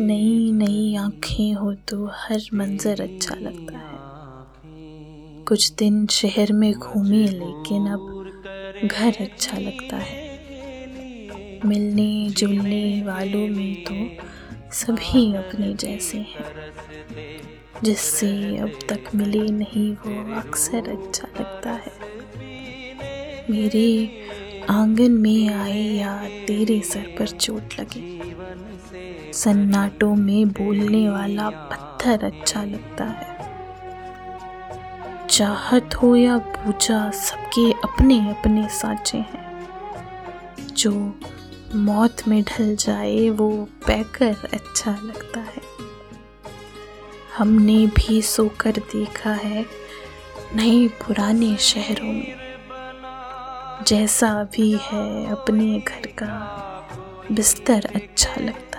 नई नई आँखें हो तो हर मंजर अच्छा लगता है। कुछ दिन शहर में घूमी, लेकिन अब घर अच्छा लगता है। मिलने, जुलने वालों में तो सभी अपने जैसे हैं, जिससे अब तक मिले नहीं वो अक्सर अच्छा लगता है। मेरे आँगन में आए या तेरे सर पर चोट लगे। सन्नाटों में बोलने वाला पत्थर अच्छा लगता है। चाहत हो या पूजा सबके अपने अपने साचे हैं। जो मौत में ढल जाए, वो पैकर अच्छा लगता है। हमने भी सोकर देखा है, नए पुराने शहरों में। जैसा भी है अपने घर का बिस्तर अच्छा लगता